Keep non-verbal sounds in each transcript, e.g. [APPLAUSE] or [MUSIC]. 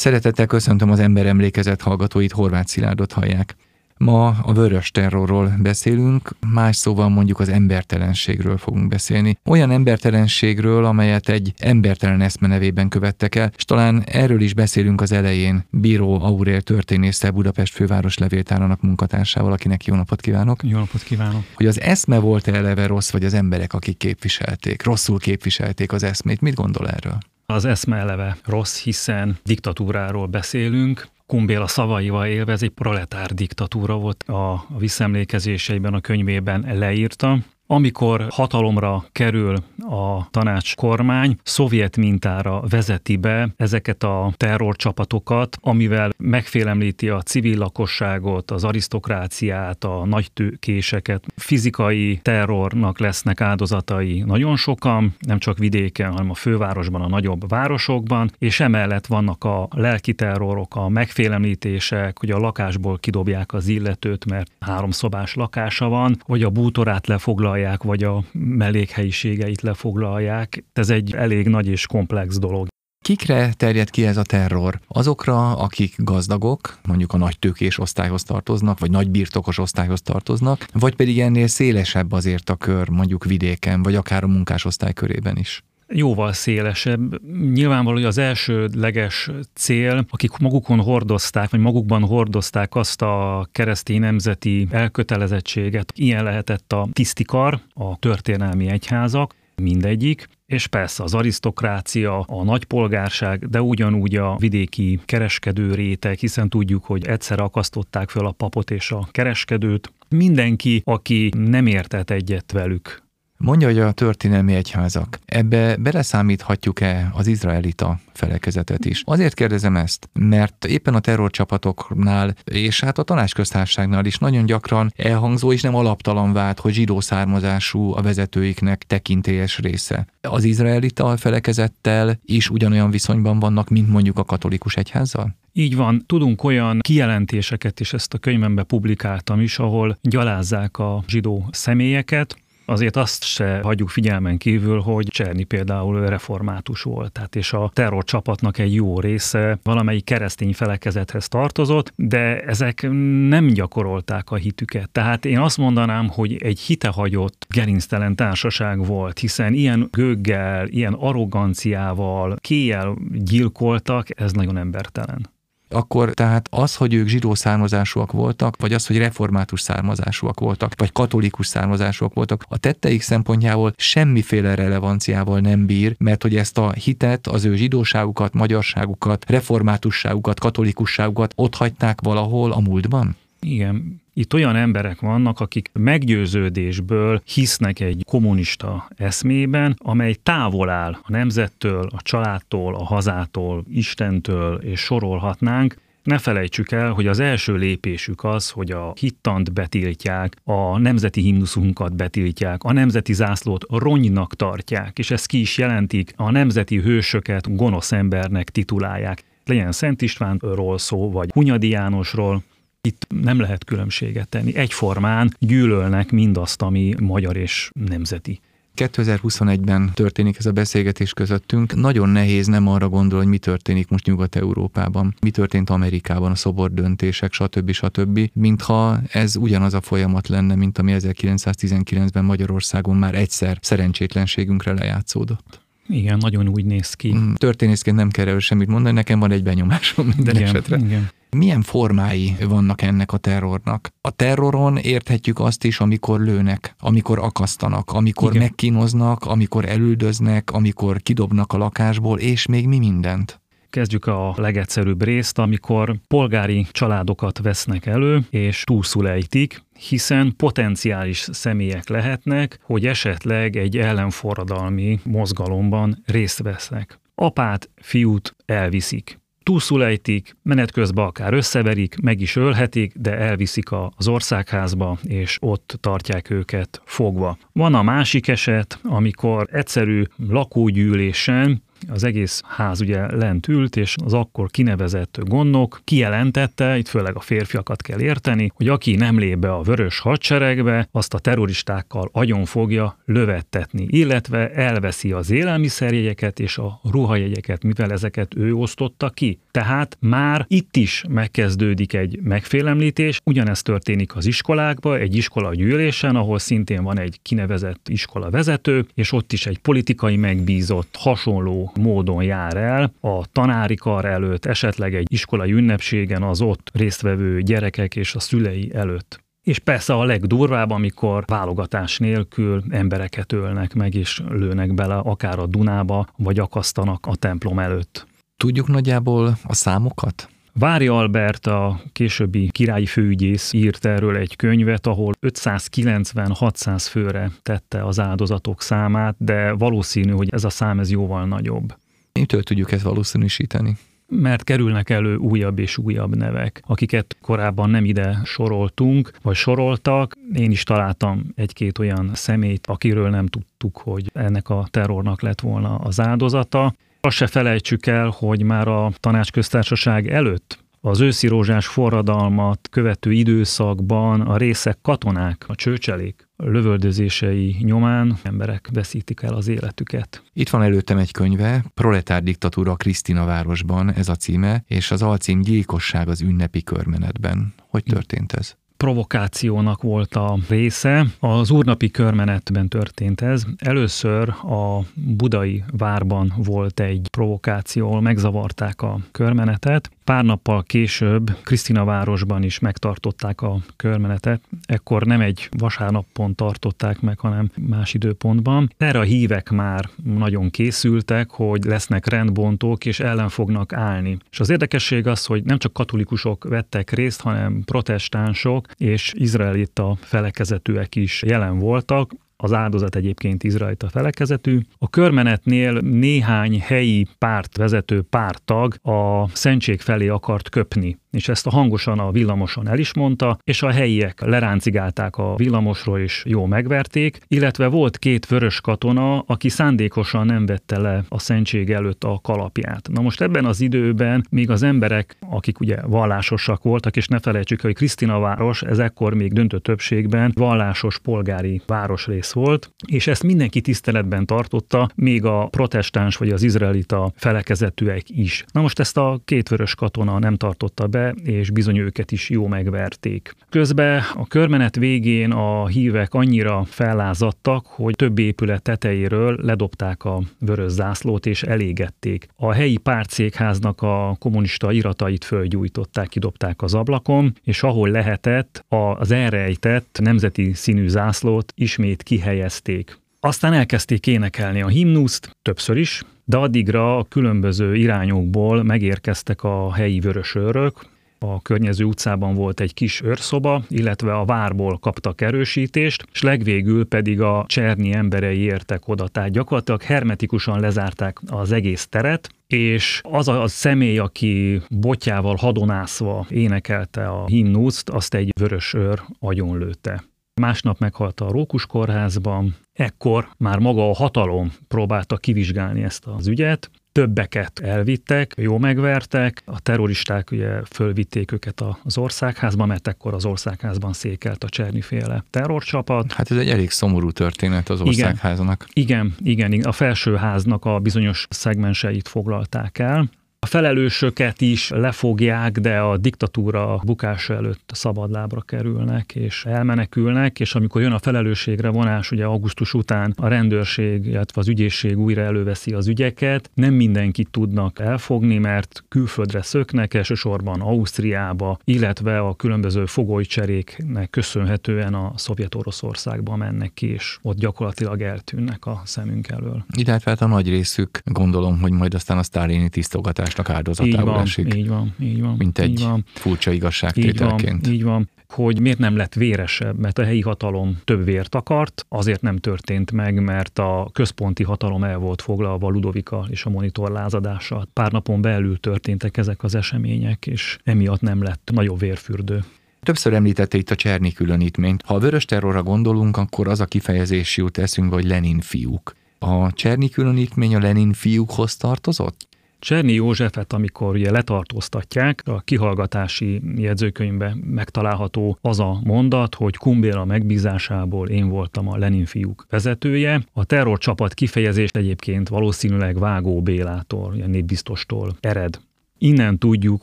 Szeretettel köszöntöm az ember emlékezet hallgatóit, Horváth Szilárdot hallják. Ma a vörös terrorról beszélünk, más szóval mondjuk az embertelenségről fogunk beszélni. Olyan embertelenségről, amelyet egy embertelen eszme nevében követtek el, és talán erről is beszélünk az elején Bíró Aurél történésze Budapest főváros levéltárának munkatársával, akinek jó napot kívánok. Jó napot kívánok. Hogy az eszme volt -e eleve rossz, vagy az emberek, akik képviselték, rosszul képviselték az eszmét, mit gondol erről? Az eszme eleve rossz, hiszen diktatúráról beszélünk, Kumbéla szavaival élve, ez egy proletár diktatúra volt a visszaemlékezéseiben, a könyvében leírta. Amikor hatalomra kerül a tanács kormány, szovjet mintára vezeti be ezeket a terrorcsapatokat, amivel megfélemlíti a civil lakosságot, az arisztokráciát, a nagy tőkéseket. Fizikai terrornak lesznek áldozatai nagyon sokan, nem csak vidéken, hanem a fővárosban, a nagyobb városokban, és emellett vannak a lelki terrorok, a megfélemlítések, hogy a lakásból kidobják az illetőt, mert háromszobás lakása van, vagy a bútorát lefoglalják lefoglalják, vagy a mellékhelyiségeit lefoglalják. Ez egy elég nagy és komplex dolog. Kikre terjed ki ez a terror? Azokra, akik gazdagok, mondjuk a nagy tőkés osztályhoz tartoznak, vagy nagy birtokos osztályhoz tartoznak, vagy pedig ennél szélesebb azért a kör, mondjuk vidéken, vagy akár a munkásosztály körében is? Jóval szélesebb. Nyilvánvaló, hogy az elsődleges cél, akik magukon hordozták, vagy magukban hordozták azt a keresztény nemzeti elkötelezettséget, ilyen lehetett a tisztikar, a történelmi egyházak, mindegyik, és persze az arisztokrácia, a nagypolgárság, de ugyanúgy a vidéki kereskedő réteg, hiszen tudjuk, hogy egyszer akasztották föl a papot és a kereskedőt. Mindenki, aki nem értett egyet velük, Mondja, hogy a történelmi egyházak. Ebbe beleszámíthatjuk-e az izraelita felekezetet is? Azért kérdezem ezt, mert éppen a terrorcsapatoknál és hát a tanácsköztárságnál is nagyon gyakran elhangzó és nem alaptalan vált, hogy zsidó származású a vezetőiknek tekintélyes része. Az izraelita felekezettel is ugyanolyan viszonyban vannak, mint mondjuk a katolikus egyházzal? Így van, tudunk olyan kijelentéseket, és ezt a könyvemben publikáltam is, ahol gyalázzák a zsidó személyeket, azért azt se hagyjuk figyelmen kívül, hogy Cserny például református volt, tehát és a terrorcsapatnak egy jó része valamelyik keresztény felekezethez tartozott, de ezek nem gyakorolták a hitüket. Tehát én azt mondanám, hogy egy hitehagyott gerinctelen társaság volt, hiszen ilyen gőggel, ilyen arroganciával, kéjjel gyilkoltak, ez nagyon embertelen akkor tehát az, hogy ők zsidó származásúak voltak, vagy az, hogy református származásúak voltak, vagy katolikus származásúak voltak, a tetteik szempontjából semmiféle relevanciával nem bír, mert hogy ezt a hitet, az ő zsidóságukat, magyarságukat, reformátusságukat, katolikusságukat ott hagyták valahol a múltban? Igen, itt olyan emberek vannak, akik meggyőződésből hisznek egy kommunista eszmében, amely távol áll a nemzettől, a családtól, a hazától, Istentől, és sorolhatnánk, ne felejtsük el, hogy az első lépésük az, hogy a hittant betiltják, a nemzeti himnuszunkat betiltják, a nemzeti zászlót ronynak tartják, és ezt ki is jelentik, a nemzeti hősöket gonosz embernek titulálják. Legyen Szent Istvánról szó, vagy Hunyadi Jánosról, itt nem lehet különbséget tenni. Egyformán gyűlölnek mindazt, ami magyar és nemzeti. 2021-ben történik ez a beszélgetés közöttünk. Nagyon nehéz nem arra gondol, hogy mi történik most Nyugat-Európában, mi történt Amerikában, a szobor döntések, stb. stb. Mintha ez ugyanaz a folyamat lenne, mint ami 1919-ben Magyarországon már egyszer szerencsétlenségünkre lejátszódott. Igen, nagyon úgy néz ki. Mm, történészként nem kell erről semmit mondani, nekem van egy benyomásom [LAUGHS] minden igen, esetre. Igen. Milyen formái vannak ennek a terrornak? A terroron érthetjük azt is, amikor lőnek, amikor akasztanak, amikor Igen. megkínoznak, amikor elüldöznek, amikor kidobnak a lakásból, és még mi mindent. Kezdjük a legegyszerűbb részt, amikor polgári családokat vesznek elő, és túlszul ejtik, hiszen potenciális személyek lehetnek, hogy esetleg egy ellenforradalmi mozgalomban részt vesznek. Apát, fiút elviszik túlszulejtik, menet közben akár összeverik, meg is ölhetik, de elviszik az országházba, és ott tartják őket fogva. Van a másik eset, amikor egyszerű lakógyűlésen Az egész ház ugye lent ült, és az akkor kinevezett gondnok kijelentette, itt főleg a férfiakat kell érteni, hogy aki nem lép be a vörös hadseregbe, azt a terroristákkal agyon fogja lövettetni, illetve elveszi az élelmiszerjegyeket és a ruhajegyeket, mivel ezeket ő osztotta ki. Tehát már itt is megkezdődik egy megfélemlítés, ugyanezt történik az iskolákba, egy iskola gyűlésen, ahol szintén van egy kinevezett iskola vezető, és ott is egy politikai megbízott hasonló módon jár el a tanári kar előtt, esetleg egy iskolai ünnepségen az ott résztvevő gyerekek és a szülei előtt. És persze a legdurvább, amikor válogatás nélkül embereket ölnek meg és lőnek bele akár a Dunába, vagy akasztanak a templom előtt. Tudjuk nagyjából a számokat? Vári Albert, a későbbi királyi főügyész írt erről egy könyvet, ahol 590-600 főre tette az áldozatok számát, de valószínű, hogy ez a szám ez jóval nagyobb. Mitől tudjuk ezt valószínűsíteni? mert kerülnek elő újabb és újabb nevek, akiket korábban nem ide soroltunk, vagy soroltak. Én is találtam egy-két olyan szemét, akiről nem tudtuk, hogy ennek a terrornak lett volna az áldozata. Azt se felejtsük el, hogy már a tanácsköztársaság előtt az őszi rózsás forradalmat követő időszakban a részek katonák, a csőcselék lövöldözései nyomán emberek veszítik el az életüket. Itt van előttem egy könyve, Proletár diktatúra Krisztina városban, ez a címe, és az alcím Gyilkosság az ünnepi körmenetben. Hogy történt ez? Provokációnak volt a része. Az úrnapi körmenetben történt ez. Először a budai várban volt egy provokáció, megzavarták a körmenetet, Pár nappal később Krisztina városban is megtartották a körmenetet. Ekkor nem egy vasárnappon tartották meg, hanem más időpontban. Erre a hívek már nagyon készültek, hogy lesznek rendbontók, és ellen fognak állni. És az érdekesség az, hogy nem csak katolikusok vettek részt, hanem protestánsok és izraelita felekezetűek is jelen voltak az áldozat egyébként izraelita felekezetű. A körmenetnél néhány helyi pártvezető pártag a szentség felé akart köpni és ezt a hangosan a villamoson el is mondta, és a helyiek leráncigálták a villamosról, és jó megverték, illetve volt két vörös katona, aki szándékosan nem vette le a szentség előtt a kalapját. Na most ebben az időben még az emberek, akik ugye vallásosak voltak, és ne felejtsük, hogy Krisztina város, ez ekkor még döntő többségben vallásos polgári városrész volt, és ezt mindenki tiszteletben tartotta, még a protestáns vagy az izraelita felekezetűek is. Na most ezt a két vörös katona nem tartotta be, és bizony őket is jó megverték. Közben a körmenet végén a hívek annyira fellázadtak, hogy több épület tetejéről ledobták a vörös zászlót és elégették. A helyi pártszékháznak a kommunista iratait fölgyújtották, kidobták az ablakon, és ahol lehetett, az elrejtett nemzeti színű zászlót ismét kihelyezték. Aztán elkezdték énekelni a himnuszt, többször is, de addigra a különböző irányokból megérkeztek a helyi vörösőrök, a környező utcában volt egy kis őrszoba, illetve a várból kaptak erősítést, és legvégül pedig a cserni emberei értek oda, tehát gyakorlatilag hermetikusan lezárták az egész teret, és az a, személy, aki botjával hadonászva énekelte a himnuszt, azt egy vörös őr agyonlőtte. Másnap meghalt a Rókus kórházban, ekkor már maga a hatalom próbálta kivizsgálni ezt az ügyet, többeket elvittek, jó megvertek, a terroristák ugye fölvitték őket az országházba, mert ekkor az országházban székelt a Cserniféle terrorcsapat. Hát ez egy elég szomorú történet az országháznak. Igen, igen, igen, a felsőháznak a bizonyos szegmenseit foglalták el, a felelősöket is lefogják, de a diktatúra bukása előtt szabadlábra kerülnek és elmenekülnek, és amikor jön a felelősségre vonás, ugye augusztus után a rendőrség, illetve az ügyészség újra előveszi az ügyeket, nem mindenkit tudnak elfogni, mert külföldre szöknek, elsősorban Ausztriába, illetve a különböző fogolycseréknek köszönhetően a Szovjet-Oroszországba mennek ki, és ott gyakorlatilag eltűnnek a szemünk elől. Illetve hát a nagy részük gondolom, hogy majd aztán a sztálini tisztogatás támadásnak áldozatául így van, esik. Így van, így van. Mint egy így van. furcsa igazságtételként. Így van, így van hogy miért nem lett véresebb, mert a helyi hatalom több vért akart, azért nem történt meg, mert a központi hatalom el volt foglalva Ludovika és a monitor lázadása. Pár napon belül történtek ezek az események, és emiatt nem lett nagyobb vérfürdő. Többször említette itt a Cserni különítményt. Ha a vörös terrorra gondolunk, akkor az a kifejezés jut eszünkbe, hogy Lenin fiúk. A Cserny különítmény a Lenin fiúkhoz tartozott? Cserny Józsefet, amikor ugye letartóztatják, a kihallgatási jegyzőkönyvben megtalálható az a mondat, hogy Kumbéla megbízásából én voltam a Lenin fiúk vezetője. A terrorcsapat kifejezést egyébként valószínűleg Vágó Bélától, ilyen népbiztostól ered innen tudjuk,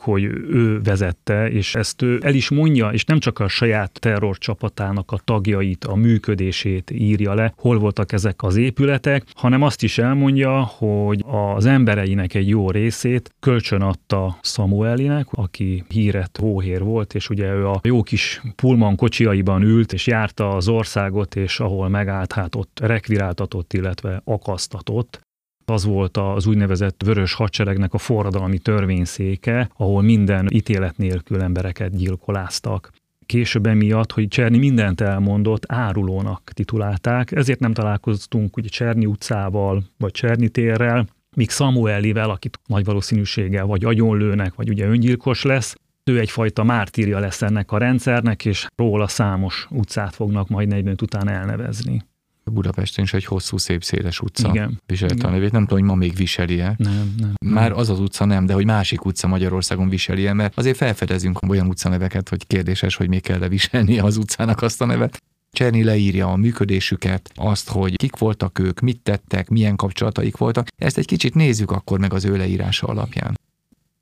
hogy ő vezette, és ezt ő el is mondja, és nem csak a saját terrorcsapatának a tagjait, a működését írja le, hol voltak ezek az épületek, hanem azt is elmondja, hogy az embereinek egy jó részét kölcsön adta Samuelinek, aki híret hóhér volt, és ugye ő a jó kis pulman kocsiaiban ült, és járta az országot, és ahol megállt, hát ott rekviráltatott, illetve akasztatott az volt az úgynevezett vörös hadseregnek a forradalmi törvényszéke, ahol minden ítélet nélkül embereket gyilkoláztak később emiatt, hogy Cserni mindent elmondott, árulónak titulálták, ezért nem találkoztunk ugye Cserni utcával, vagy Cserni térrel, míg Samuelivel, akit nagy valószínűséggel vagy agyonlőnek, vagy ugye öngyilkos lesz, ő egyfajta mártírja lesz ennek a rendszernek, és róla számos utcát fognak majd 45 után elnevezni. Budapesten is egy hosszú, szép, széles utca Igen. viselte Igen. a nevét. Nem tudom, hogy ma még viseli-e. Nem, nem. Már az az utca nem, de hogy másik utca Magyarországon viseli-e, mert azért felfedezünk olyan utcaneveket, hogy kérdéses, hogy még kell-e viselni az utcának azt a nevet. Cserny leírja a működésüket, azt, hogy kik voltak ők, mit tettek, milyen kapcsolataik voltak. Ezt egy kicsit nézzük akkor meg az ő leírása alapján.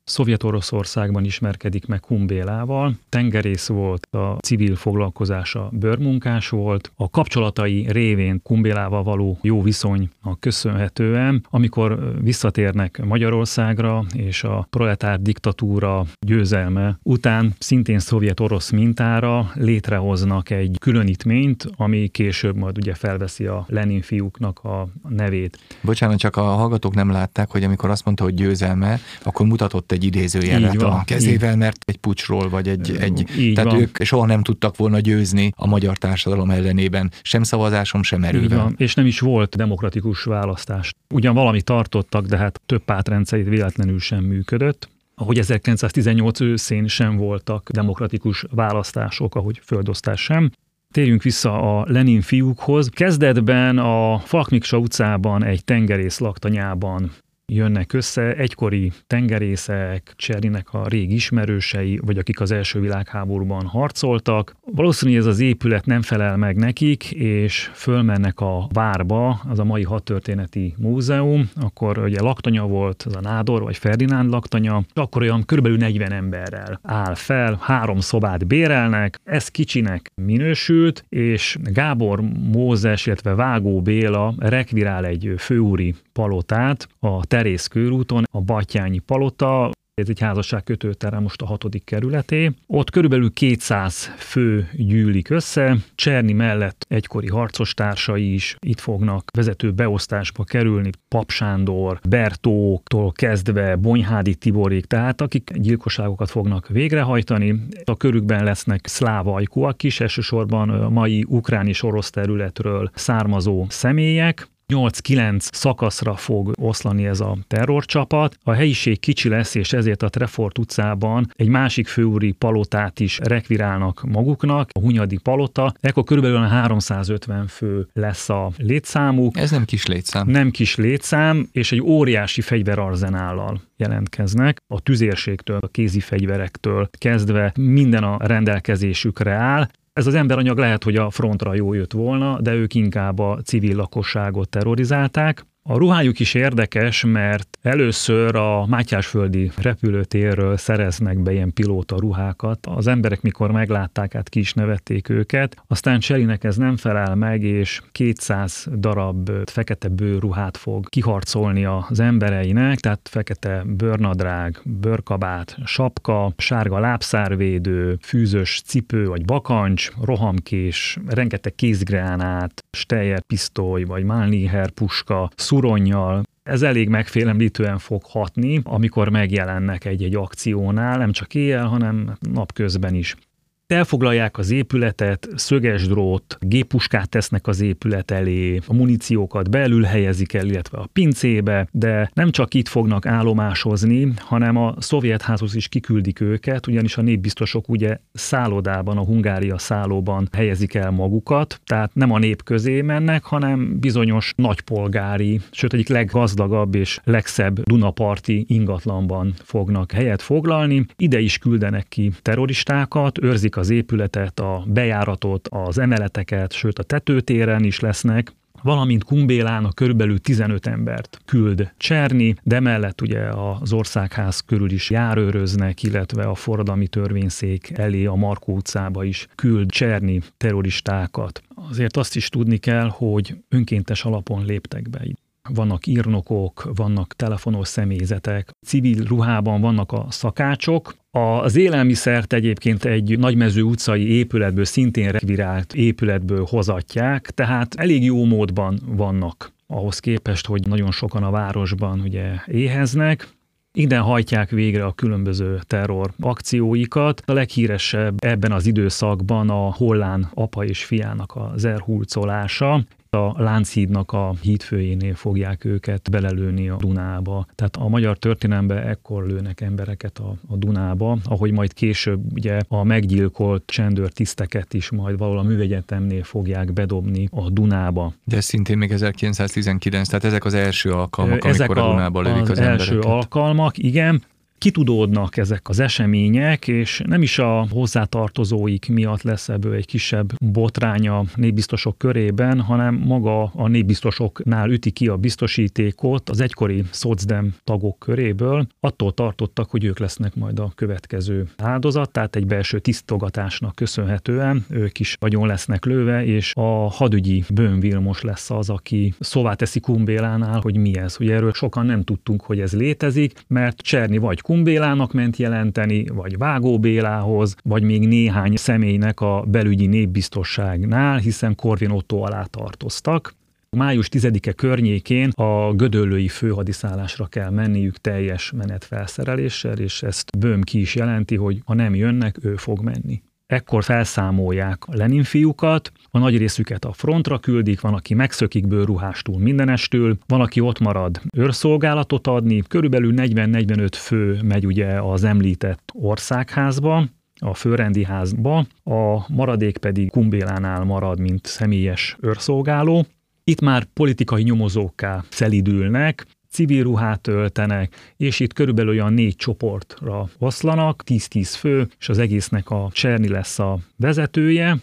Szovjet-Oroszországban ismerkedik meg Kumbélával, tengerész volt, a civil foglalkozása bőrmunkás volt, a kapcsolatai révén Kumbélával való jó viszonynak köszönhetően, amikor visszatérnek Magyarországra, és a proletár diktatúra győzelme után szintén szovjet-orosz mintára létrehoznak egy különítményt, ami később majd ugye felveszi a Lenin fiúknak a nevét. Bocsánat, csak a hallgatók nem látták, hogy amikor azt mondta, hogy győzelme, akkor mutatott egy idézőjelet Így a kezével, mert egy pucsról, vagy egy, egy Így tehát van. ők soha nem tudtak volna győzni a magyar társadalom ellenében, sem szavazásom, sem Így erővel. van, és nem is volt demokratikus választás. Ugyan valami tartottak, de hát több pártrendszerét véletlenül sem működött. Ahogy 1918 őszén sem voltak demokratikus választások, ahogy földosztás sem. Térjünk vissza a Lenin fiúkhoz. Kezdetben a Falkmiksa utcában egy tengerész laktanyában jönnek össze egykori tengerészek, Cserinek a régi ismerősei, vagy akik az első világháborúban harcoltak. Valószínűleg ez az épület nem felel meg nekik, és fölmennek a várba, az a mai hadtörténeti múzeum, akkor ugye laktanya volt, az a Nádor, vagy Ferdinánd laktanya, akkor olyan körülbelül 40 emberrel áll fel, három szobát bérelnek, ez kicsinek minősült, és Gábor Mózes, illetve Vágó Béla rekvirál egy főúri palotát a Terész körúton, a Batyányi palota, ez egy házasság kötőterem most a hatodik kerületé. Ott körülbelül 200 fő gyűlik össze, Cserni mellett egykori harcostársai is itt fognak vezető beosztásba kerülni, Pap Sándor, Bertóktól kezdve Bonyhádi Tiborig, tehát akik gyilkosságokat fognak végrehajtani. A körükben lesznek szláv ajkúak is, elsősorban mai ukrán és orosz területről származó személyek, 8-9 szakaszra fog oszlani ez a terrorcsapat. A helyiség kicsi lesz, és ezért a Trefort utcában egy másik főúri palotát is rekvirálnak maguknak, a Hunyadi palota. Ekkor körülbelül 350 fő lesz a létszámuk. Ez nem kis létszám. Nem kis létszám, és egy óriási fegyverarzenállal jelentkeznek. A tüzérségtől, a kézi fegyverektől kezdve minden a rendelkezésükre áll. Ez az emberanyag lehet, hogy a frontra jó jött volna, de ők inkább a civil lakosságot terrorizálták. A ruhájuk is érdekes, mert először a Mátyásföldi repülőtérről szereznek be ilyen pilóta ruhákat. Az emberek, mikor meglátták, hát ki is nevették őket. Aztán Cselinek ez nem felel meg, és 200 darab fekete bőrruhát fog kiharcolni az embereinek, tehát fekete bőrnadrág, bőrkabát, sapka, sárga lábszárvédő, fűzös cipő vagy bakancs, rohamkés, rengeteg kézgránát, steyer pisztoly vagy Málniher puska, szuronnyal, ez elég megfélemlítően fog hatni, amikor megjelennek egy-egy akciónál, nem csak éjjel, hanem napközben is. Elfoglalják az épületet, szöges drót, géppuskát tesznek az épület elé, a muníciókat belül helyezik el, illetve a pincébe, de nem csak itt fognak állomásozni, hanem a szovjet házhoz is kiküldik őket, ugyanis a népbiztosok ugye szállodában, a Hungária szállóban helyezik el magukat, tehát nem a nép közé mennek, hanem bizonyos nagypolgári, sőt egyik leggazdagabb és legszebb Dunaparti ingatlanban fognak helyet foglalni. Ide is küldenek ki terroristákat, őrzik az épületet, a bejáratot, az emeleteket, sőt a tetőtéren is lesznek, valamint Kumbélának körülbelül 15 embert küld Cserni, de mellett ugye az országház körül is járőröznek, illetve a forradalmi törvényszék elé a Markó utcába is küld Cserni terroristákat. Azért azt is tudni kell, hogy önkéntes alapon léptek be vannak írnokok, vannak telefonos személyzetek, civil ruhában vannak a szakácsok, az élelmiszert egyébként egy nagymező utcai épületből, szintén rekvirált épületből hozatják, tehát elég jó módban vannak ahhoz képest, hogy nagyon sokan a városban ugye éheznek. Ide hajtják végre a különböző terror akcióikat. A leghíresebb ebben az időszakban a Hollán apa és fiának az zerhulcolása, a Lánchídnak a hídfőjénél fogják őket belelőni a Dunába. Tehát a magyar történelemben ekkor lőnek embereket a, a Dunába, ahogy majd később ugye a meggyilkolt csendőr tiszteket is majd valahol a művegyetemnél fogják bedobni a Dunába. De ez szintén még 1919, tehát ezek az első alkalmak, ezek amikor a, a Dunába lövik az, az első embereket. alkalmak, igen kitudódnak ezek az események, és nem is a hozzátartozóik miatt lesz ebből egy kisebb botránya népbiztosok körében, hanem maga a népbiztosoknál üti ki a biztosítékot az egykori szocdem tagok köréből. Attól tartottak, hogy ők lesznek majd a következő áldozat, tehát egy belső tisztogatásnak köszönhetően ők is vagyon lesznek lőve, és a hadügyi Bön Vilmos lesz az, aki szóvá teszi Kumbélánál, hogy mi ez. Ugye erről sokan nem tudtunk, hogy ez létezik, mert Cserni vagy Kumbélának ment jelenteni, vagy Vágó Bélához, vagy még néhány személynek a belügyi népbiztosságnál, hiszen Korvin Otto alá tartoztak. Május 10-e környékén a gödöllői főhadiszállásra kell menniük teljes menetfelszereléssel, és ezt Böhm ki is jelenti, hogy ha nem jönnek, ő fog menni. Ekkor felszámolják a Lenin fiúkat, a nagy részüket a frontra küldik, van, aki megszökik bőrruhástól mindenestől, van, aki ott marad őrszolgálatot adni, körülbelül 40-45 fő megy ugye az említett országházba, a főrendi házba, a maradék pedig Kumbélánál marad, mint személyes őrszolgáló. Itt már politikai nyomozókká szelidülnek, civil ruhát öltenek, és itt körülbelül olyan négy csoportra oszlanak, 10-10 fő, és az egésznek a Cserni lesz a vezetője.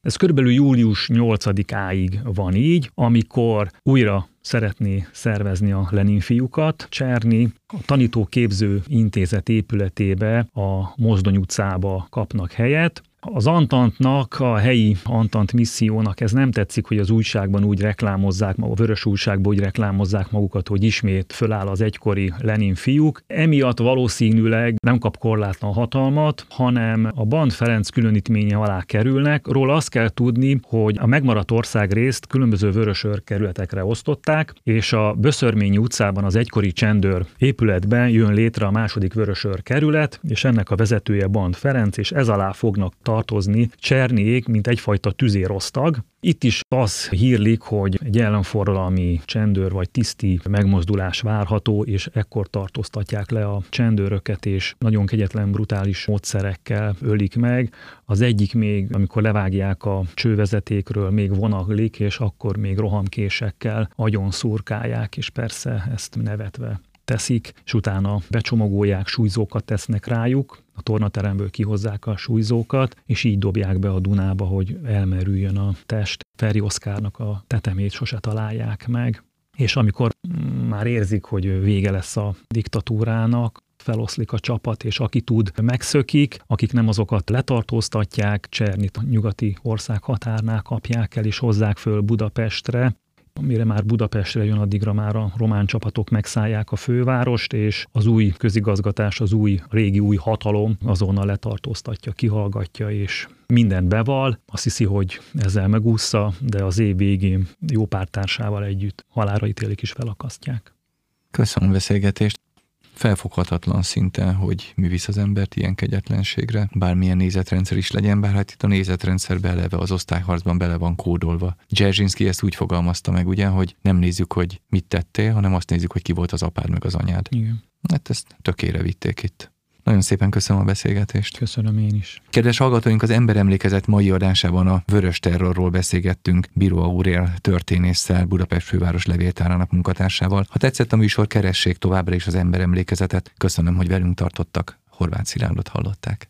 Ez körülbelül július 8-áig van így, amikor újra szeretné szervezni a Lenin fiúkat. Cserni a tanítóképző intézet épületébe a Mozdony utcába kapnak helyet, az Antantnak, a helyi Antant missziónak ez nem tetszik, hogy az újságban úgy reklámozzák, a vörös újságban úgy reklámozzák magukat, hogy ismét föláll az egykori Lenin fiúk. Emiatt valószínűleg nem kap korlátlan hatalmat, hanem a Band Ferenc különítménye alá kerülnek. Róla azt kell tudni, hogy a megmaradt ország részt különböző vörösör kerületekre osztották, és a Böszörményi utcában az egykori csendőr épületben jön létre a második vörösör kerület, és ennek a vezetője Band Ferenc, és ez alá fognak tartozni Cserniék, mint egyfajta tüzérosztag. Itt is az hírlik, hogy egy ellenforradalmi csendőr vagy tiszti megmozdulás várható, és ekkor tartóztatják le a csendőröket, és nagyon kegyetlen, brutális módszerekkel ölik meg. Az egyik még, amikor levágják a csővezetékről, még vonaglik, és akkor még rohamkésekkel agyon szurkálják, és persze ezt nevetve teszik, és utána becsomagolják, súlyzókat tesznek rájuk, a tornateremből kihozzák a súlyzókat, és így dobják be a Dunába, hogy elmerüljön a test. Feri Oszkárnak a tetemét sose találják meg. És amikor már érzik, hogy vége lesz a diktatúrának, feloszlik a csapat, és aki tud, megszökik, akik nem azokat letartóztatják, Csernit a nyugati ország határnál kapják el, és hozzák föl Budapestre, mire már Budapestre jön, addigra már a román csapatok megszállják a fővárost, és az új közigazgatás, az új, régi új hatalom azonnal letartóztatja, kihallgatja, és mindent beval, azt hiszi, hogy ezzel megúszza, de az év végén jó pár társával együtt halára ítélik is felakasztják. Köszönöm a beszélgetést. Felfoghatatlan szinte, hogy mi visz az embert ilyen kegyetlenségre, bármilyen nézetrendszer is legyen, bár hát itt a nézetrendszer beleve az osztályharcban bele van kódolva. Dzerzsinszki ezt úgy fogalmazta meg, ugye, hogy nem nézzük, hogy mit tettél, hanem azt nézzük, hogy ki volt az apád meg az anyád. Igen. Hát ezt tökére vitték itt. Nagyon szépen köszönöm a beszélgetést. Köszönöm én is. Kedves hallgatóink, az Emberemlékezet mai adásában a Vörös Terrorról beszélgettünk Bíró Aurél történésszel, Budapest főváros levéltárának munkatársával. Ha tetszett a műsor, keressék továbbra is az Emberemlékezetet. Köszönöm, hogy velünk tartottak. Horváth Szilárdot hallották.